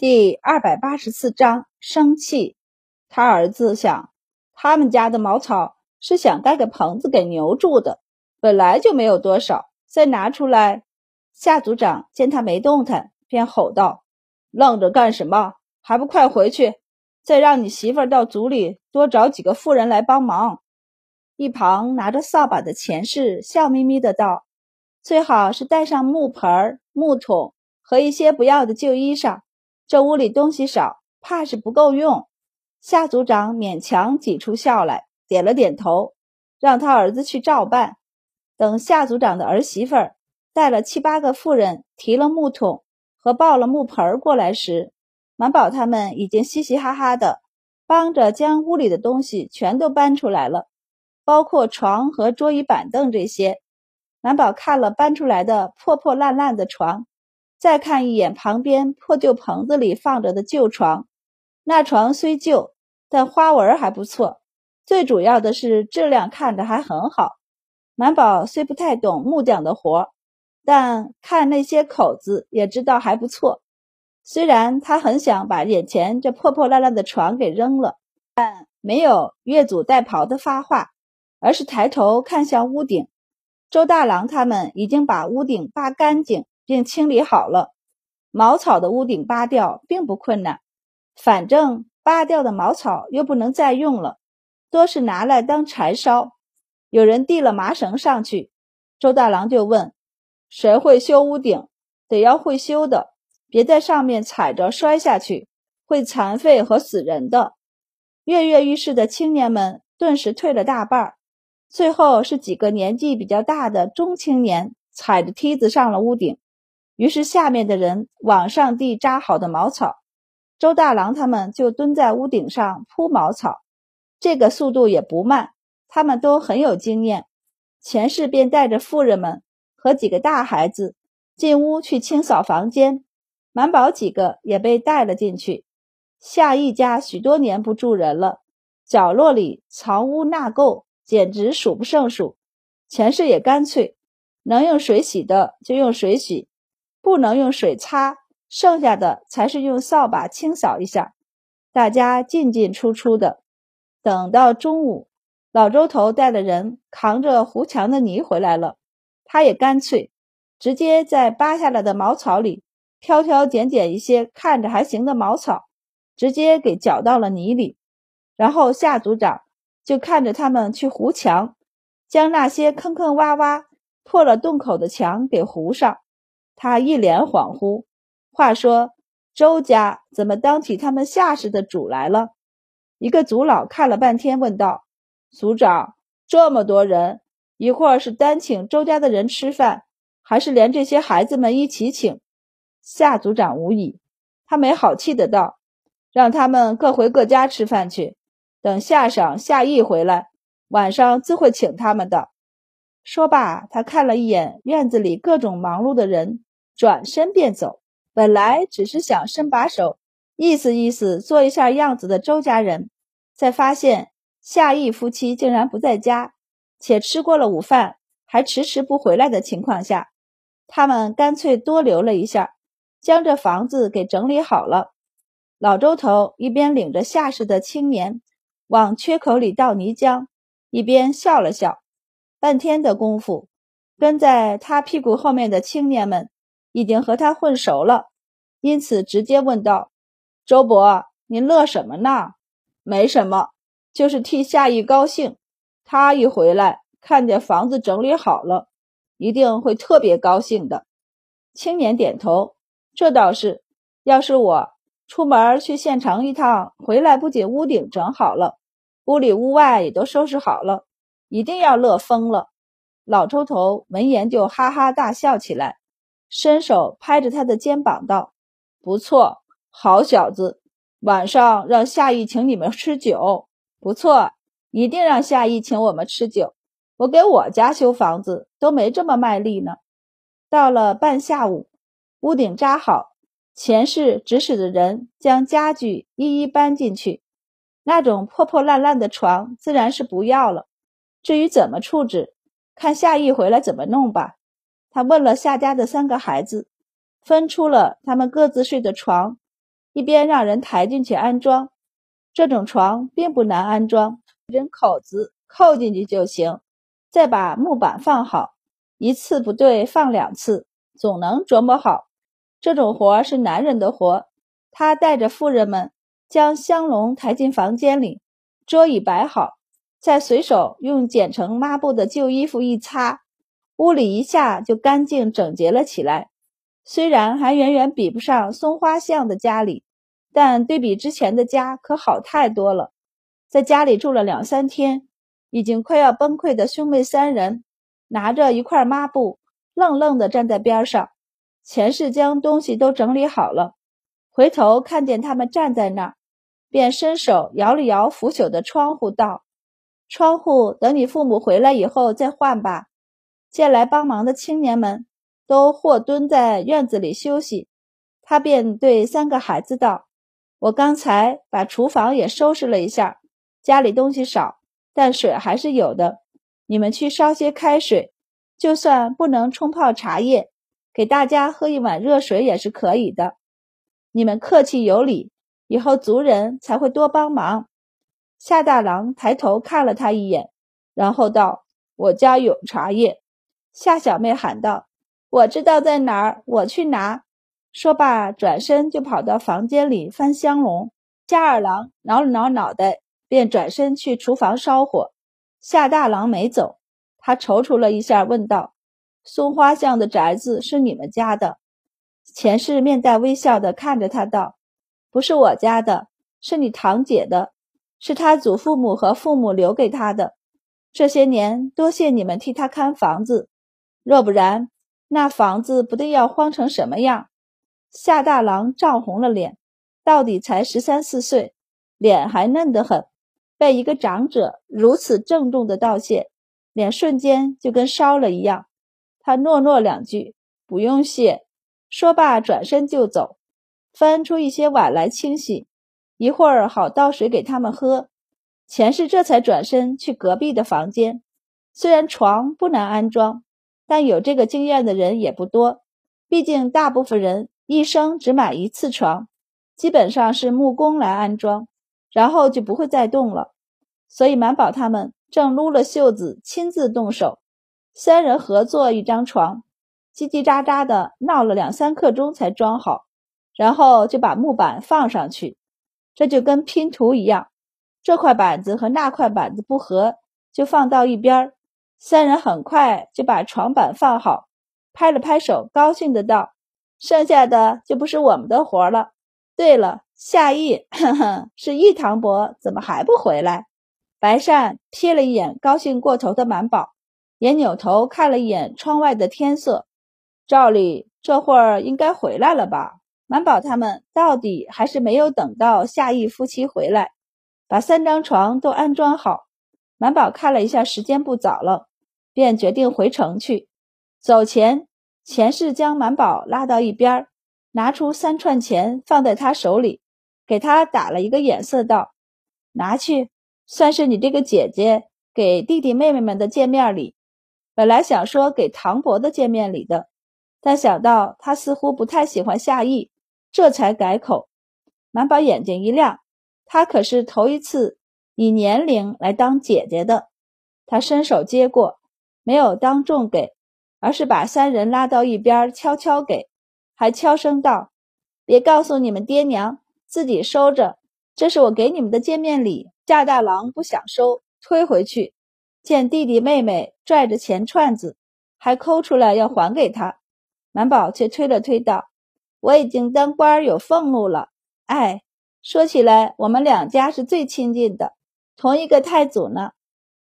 第二百八十四章生气。他儿子想，他们家的茅草是想盖个棚子给牛住的，本来就没有多少，再拿出来。夏组长见他没动弹，便吼道：“愣着干什么？还不快回去！再让你媳妇儿到组里多找几个妇人来帮忙。”一旁拿着扫把的钱氏笑眯眯的道：“最好是带上木盆、木桶和一些不要的旧衣裳。”这屋里东西少，怕是不够用。夏组长勉强挤出笑来，点了点头，让他儿子去照办。等夏组长的儿媳妇儿带了七八个妇人，提了木桶和抱了木盆过来时，满宝他们已经嘻嘻哈哈的帮着将屋里的东西全都搬出来了，包括床和桌椅板凳这些。满宝看了搬出来的破破烂烂的床。再看一眼旁边破旧棚子里放着的旧床，那床虽旧，但花纹还不错。最主要的是质量看着还很好。满宝虽不太懂木匠的活，但看那些口子也知道还不错。虽然他很想把眼前这破破烂烂的床给扔了，但没有越俎代庖的发话，而是抬头看向屋顶。周大郎他们已经把屋顶扒干净。并清理好了，茅草的屋顶扒掉并不困难，反正扒掉的茅草又不能再用了，多是拿来当柴烧。有人递了麻绳上去，周大郎就问：“谁会修屋顶？得要会修的，别在上面踩着摔下去，会残废和死人的。”跃跃欲试的青年们顿时退了大半，最后是几个年纪比较大的中青年踩着梯子上了屋顶。于是，下面的人往上递扎好的茅草，周大郎他们就蹲在屋顶上铺茅草。这个速度也不慢，他们都很有经验。钱氏便带着妇人们和几个大孩子进屋去清扫房间，满宝几个也被带了进去。夏一家许多年不住人了，角落里藏污纳垢，简直数不胜数。钱氏也干脆，能用水洗的就用水洗。不能用水擦，剩下的才是用扫把清扫一下。大家进进出出的，等到中午，老周头带的人扛着糊墙的泥回来了。他也干脆，直接在扒下来的茅草里挑挑拣拣一些看着还行的茅草，直接给搅到了泥里。然后夏组长就看着他们去糊墙，将那些坑坑洼洼、破了洞口的墙给糊上。他一脸恍惚。话说，周家怎么当起他们夏氏的主来了？一个族老看了半天，问道：“族长，这么多人，一会儿是单请周家的人吃饭，还是连这些孩子们一起请？”夏族长无语，他没好气的道：“让他们各回各家吃饭去，等夏赏、夏意回来，晚上自会请他们的。”说罢，他看了一眼院子里各种忙碌的人。转身便走，本来只是想伸把手，意思意思，做一下样子的周家人，在发现夏邑夫妻竟然不在家，且吃过了午饭还迟迟不回来的情况下，他们干脆多留了一下，将这房子给整理好了。老周头一边领着夏氏的青年往缺口里倒泥浆，一边笑了笑。半天的功夫，跟在他屁股后面的青年们。已经和他混熟了，因此直接问道：“周伯，您乐什么呢？”“没什么，就是替夏意高兴。他一回来，看见房子整理好了，一定会特别高兴的。”青年点头：“这倒是。要是我出门去县城一趟，回来不仅屋顶整好了，屋里屋外也都收拾好了，一定要乐疯了。”老抽头闻言就哈哈大笑起来。伸手拍着他的肩膀道：“不错，好小子，晚上让夏意请你们吃酒。不错，一定让夏意请我们吃酒。我给我家修房子都没这么卖力呢。”到了半下午，屋顶扎好，前世指使的人将家具一一搬进去。那种破破烂烂的床自然是不要了。至于怎么处置，看夏意回来怎么弄吧。他问了夏家的三个孩子，分出了他们各自睡的床，一边让人抬进去安装。这种床并不难安装，人口子扣进去就行，再把木板放好，一次不对放两次，总能琢磨好。这种活是男人的活。他带着妇人们将香笼抬进房间里，桌椅摆好，再随手用剪成抹布的旧衣服一擦，屋里一下就干净整洁了起来。虽然还远远比不上松花巷的家里。但对比之前的家可好太多了，在家里住了两三天，已经快要崩溃的兄妹三人，拿着一块抹布，愣愣地站在边上。钱氏将东西都整理好了，回头看见他们站在那儿，便伸手摇了摇腐朽的窗户，道：“窗户等你父母回来以后再换吧。”见来帮忙的青年们都或蹲在院子里休息，他便对三个孩子道。我刚才把厨房也收拾了一下，家里东西少，但水还是有的。你们去烧些开水，就算不能冲泡茶叶，给大家喝一碗热水也是可以的。你们客气有礼，以后族人才会多帮忙。夏大郎抬头看了他一眼，然后道：“我家有茶叶。”夏小妹喊道：“我知道在哪儿，我去拿。”说罢，转身就跑到房间里翻香笼。夏二郎挠了挠脑袋，便转身去厨房烧火。夏大郎没走，他踌躇了一下，问道：“松花巷的宅子是你们家的？”钱氏面带微笑的看着他道：“不是我家的，是你堂姐的，是他祖父母和父母留给他的。这些年，多谢你们替他看房子，若不然，那房子不定要荒成什么样。”夏大郎涨红了脸，到底才十三四岁，脸还嫩得很，被一个长者如此郑重的道谢，脸瞬间就跟烧了一样。他诺诺两句，不用谢，说罢转身就走，翻出一些碗来清洗，一会儿好倒水给他们喝。钱氏这才转身去隔壁的房间。虽然床不难安装，但有这个经验的人也不多，毕竟大部分人。一生只买一次床，基本上是木工来安装，然后就不会再动了。所以满宝他们正撸了袖子，亲自动手，三人合作一张床，叽叽喳喳的闹了两三刻钟才装好，然后就把木板放上去。这就跟拼图一样，这块板子和那块板子不合，就放到一边儿。三人很快就把床板放好，拍了拍手，高兴的道。剩下的就不是我们的活了。对了，夏意，哼哼，是易堂伯，怎么还不回来？白善瞥了一眼高兴过头的满宝，也扭头看了一眼窗外的天色。照理这会儿应该回来了吧？满宝他们到底还是没有等到夏意夫妻回来，把三张床都安装好。满宝看了一下时间不早了，便决定回城去。走前。钱氏将满宝拉到一边，拿出三串钱放在他手里，给他打了一个眼色，道：“拿去，算是你这个姐姐给弟弟妹妹们的见面礼。本来想说给唐伯的见面礼的，但想到他似乎不太喜欢夏意，这才改口。”满宝眼睛一亮，他可是头一次以年龄来当姐姐的，他伸手接过，没有当众给。而是把三人拉到一边，悄悄给，还悄声道：“别告诉你们爹娘，自己收着。这是我给你们的见面礼。”夏大郎不想收，推回去，见弟弟妹妹拽着钱串子，还抠出来要还给他。满宝却推了推道：“我已经当官有俸禄了。哎，说起来，我们两家是最亲近的，同一个太祖呢。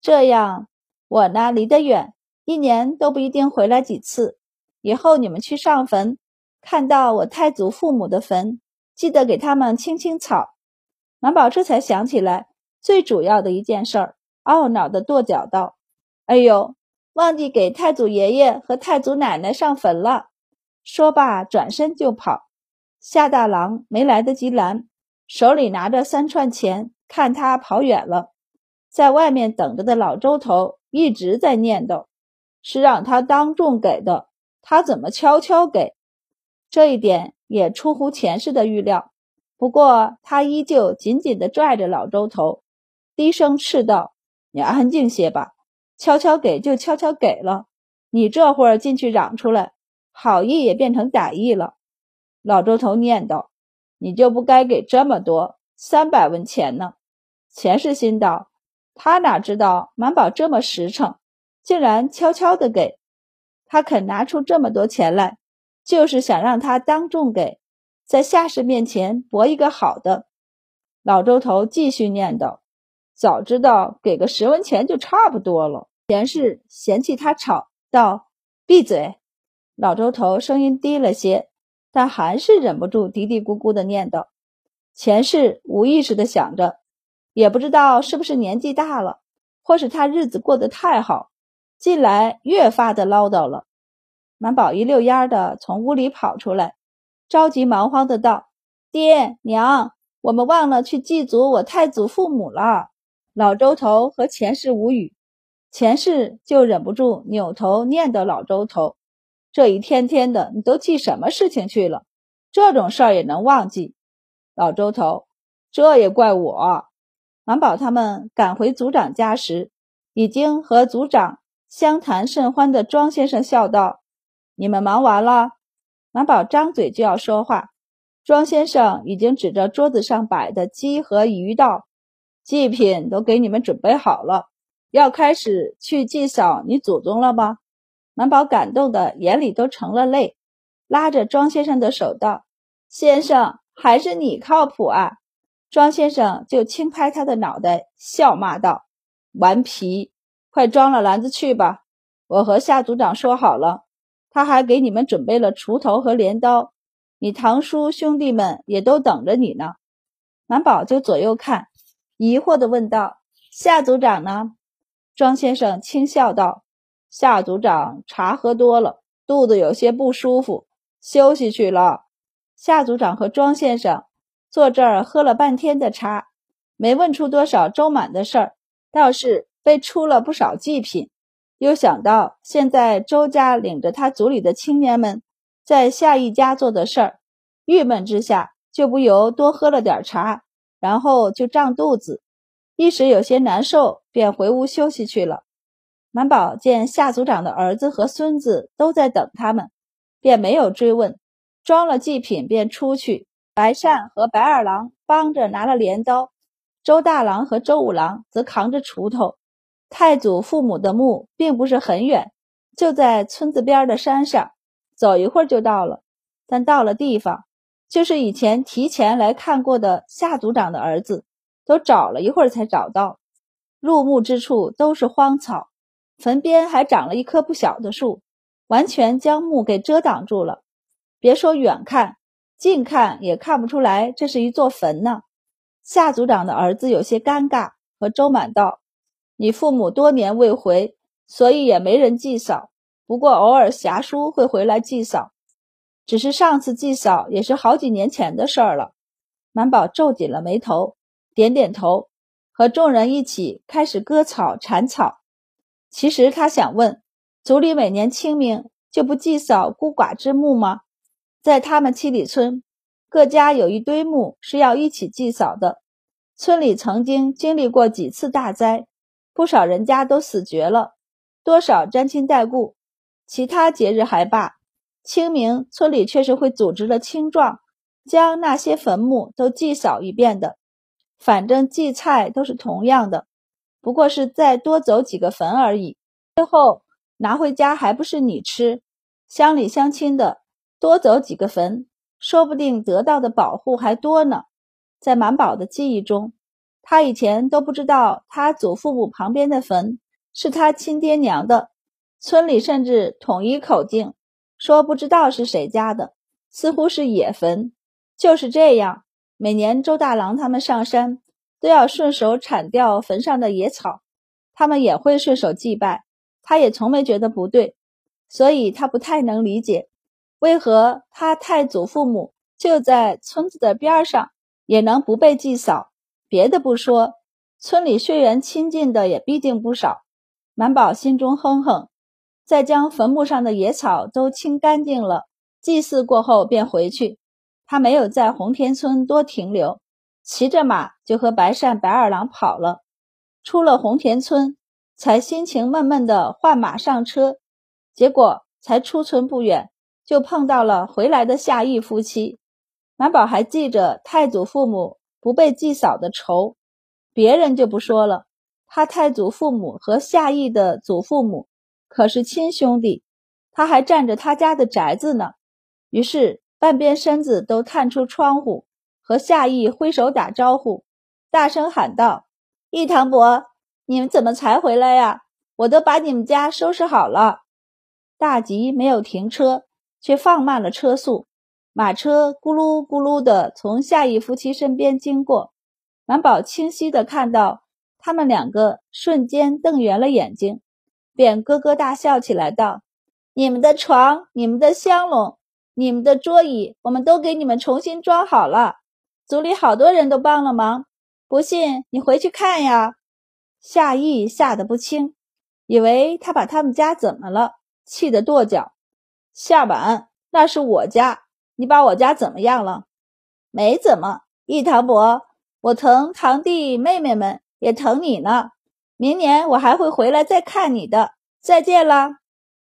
这样，我呢离得远。”一年都不一定回来几次，以后你们去上坟，看到我太祖父母的坟，记得给他们清清草。满宝这才想起来最主要的一件事儿，懊恼的跺脚道：“哎呦，忘记给太祖爷爷和太祖奶奶上坟了。”说罢转身就跑。夏大郎没来得及拦，手里拿着三串钱，看他跑远了，在外面等着的老周头一直在念叨。是让他当众给的，他怎么悄悄给？这一点也出乎钱氏的预料。不过他依旧紧紧地拽着老周头，低声斥道：“你安静些吧，悄悄给就悄悄给了，你这会儿进去嚷出来，好意也变成歹意了。”老周头念叨：“你就不该给这么多，三百文钱呢。”钱氏心道：“他哪知道满宝这么实诚，竟然悄悄的给。他肯拿出这么多钱来，就是想让他当众给，在夏氏面前博一个好的。”老周头继续念叨：“早知道给个十文钱就差不多了。”钱氏嫌弃他吵，道：“闭嘴！”老周头声音低了些，但还是忍不住嘀嘀咕咕的念叨。钱氏无意识的想着。也不知道是不是年纪大了，或是他日子过得太好，近来越发的唠叨了。满宝一溜烟的从屋里跑出来，着急忙慌的道：“爹娘，我们忘了去祭祖我太祖父母了。”老周头和钱氏无语，钱氏就忍不住扭头念叨老周头：“这一天天的，你都记什么事情去了？这种事儿也能忘记？”老周头：“这也怪我。”满宝他们赶回族长家时，已经和族长相谈甚欢的庄先生笑道：“你们忙完了？”满宝张嘴就要说话，庄先生已经指着桌子上摆的鸡和鱼道：“祭品都给你们准备好了，要开始去祭扫你祖宗了吗？”满宝感动的眼里都成了泪，拉着庄先生的手道：“先生，还是你靠谱啊！”庄先生就轻拍他的脑袋，笑骂道：“顽皮，快装了篮子去吧！我和夏组长说好了，他还给你们准备了锄头和镰刀，你堂叔兄弟们也都等着你呢。”满宝就左右看，疑惑地问道：“夏组长呢？”庄先生轻笑道：“夏组长茶喝多了，肚子有些不舒服，休息去了。”夏组长和庄先生。坐这儿喝了半天的茶，没问出多少周满的事儿，倒是被出了不少祭品。又想到现在周家领着他族里的青年们在夏一家做的事儿，郁闷之下就不由多喝了点茶，然后就胀肚子，一时有些难受，便回屋休息去了。满宝见夏族长的儿子和孙子都在等他们，便没有追问，装了祭品便出去。白善和白二郎帮着拿了镰刀，周大郎和周五郎则扛着锄头。太祖父母的墓并不是很远，就在村子边的山上，走一会儿就到了。但到了地方，就是以前提前来看过的夏族长的儿子，都找了一会儿才找到。入墓之处都是荒草，坟边还长了一棵不小的树，完全将墓给遮挡住了。别说远看。近看也看不出来，这是一座坟呢。夏族长的儿子有些尴尬，和周满道：“你父母多年未回，所以也没人祭扫。不过偶尔侠叔会回来祭扫，只是上次祭扫也是好几年前的事儿了。”满宝皱紧了眉头，点点头，和众人一起开始割草铲草。其实他想问：族里每年清明就不祭扫孤寡之墓吗？在他们七里村，各家有一堆墓是要一起祭扫的。村里曾经经历过几次大灾，不少人家都死绝了，多少沾亲带故。其他节日还罢，清明村里却是会组织了青壮，将那些坟墓都祭扫一遍的。反正祭菜都是同样的，不过是再多走几个坟而已。最后拿回家还不是你吃？乡里乡亲的。多走几个坟，说不定得到的保护还多呢。在满宝的记忆中，他以前都不知道他祖父母旁边的坟是他亲爹娘的。村里甚至统一口径，说不知道是谁家的，似乎是野坟。就是这样，每年周大郎他们上山都要顺手铲掉坟上的野草，他们也会顺手祭拜。他也从没觉得不对，所以他不太能理解。为何他太祖父母就在村子的边上，也能不被祭扫？别的不说，村里血缘亲近的也毕竟不少。满宝心中哼哼，再将坟墓上的野草都清干净了，祭祀过后便回去。他没有在红田村多停留，骑着马就和白善、白二郎跑了。出了红田村，才心情闷闷的换马上车，结果才出村不远，就碰到了回来的夏邑夫妻。满宝还记着太祖父母不被祭扫的仇，别人就不说了。他太祖父母和夏邑的祖父母可是亲兄弟，他还占着他家的宅子呢。于是半边身子都探出窗户，和夏邑挥手打招呼，大声喊道：“义堂伯，你们怎么才回来呀？我都把你们家收拾好了。”大吉没有停车，却放慢了车速。马车咕噜咕噜地从夏邑夫妻身边经过，满宝清晰地看到他们两个瞬间瞪圆了眼睛，便咯咯大笑起来，道：“你们的床，你们的香笼，你们的桌椅，我们都给你们重新装好了。组里好多人都帮了忙，不信你回去看呀。”夏邑吓得不轻，以为他把他们家怎么了，气得跺脚：“夏晚，那是我家。”你把我家怎么样了？没怎么，易堂伯，我疼堂弟妹妹们，也疼你呢。明年我还会回来再看你的。再见了。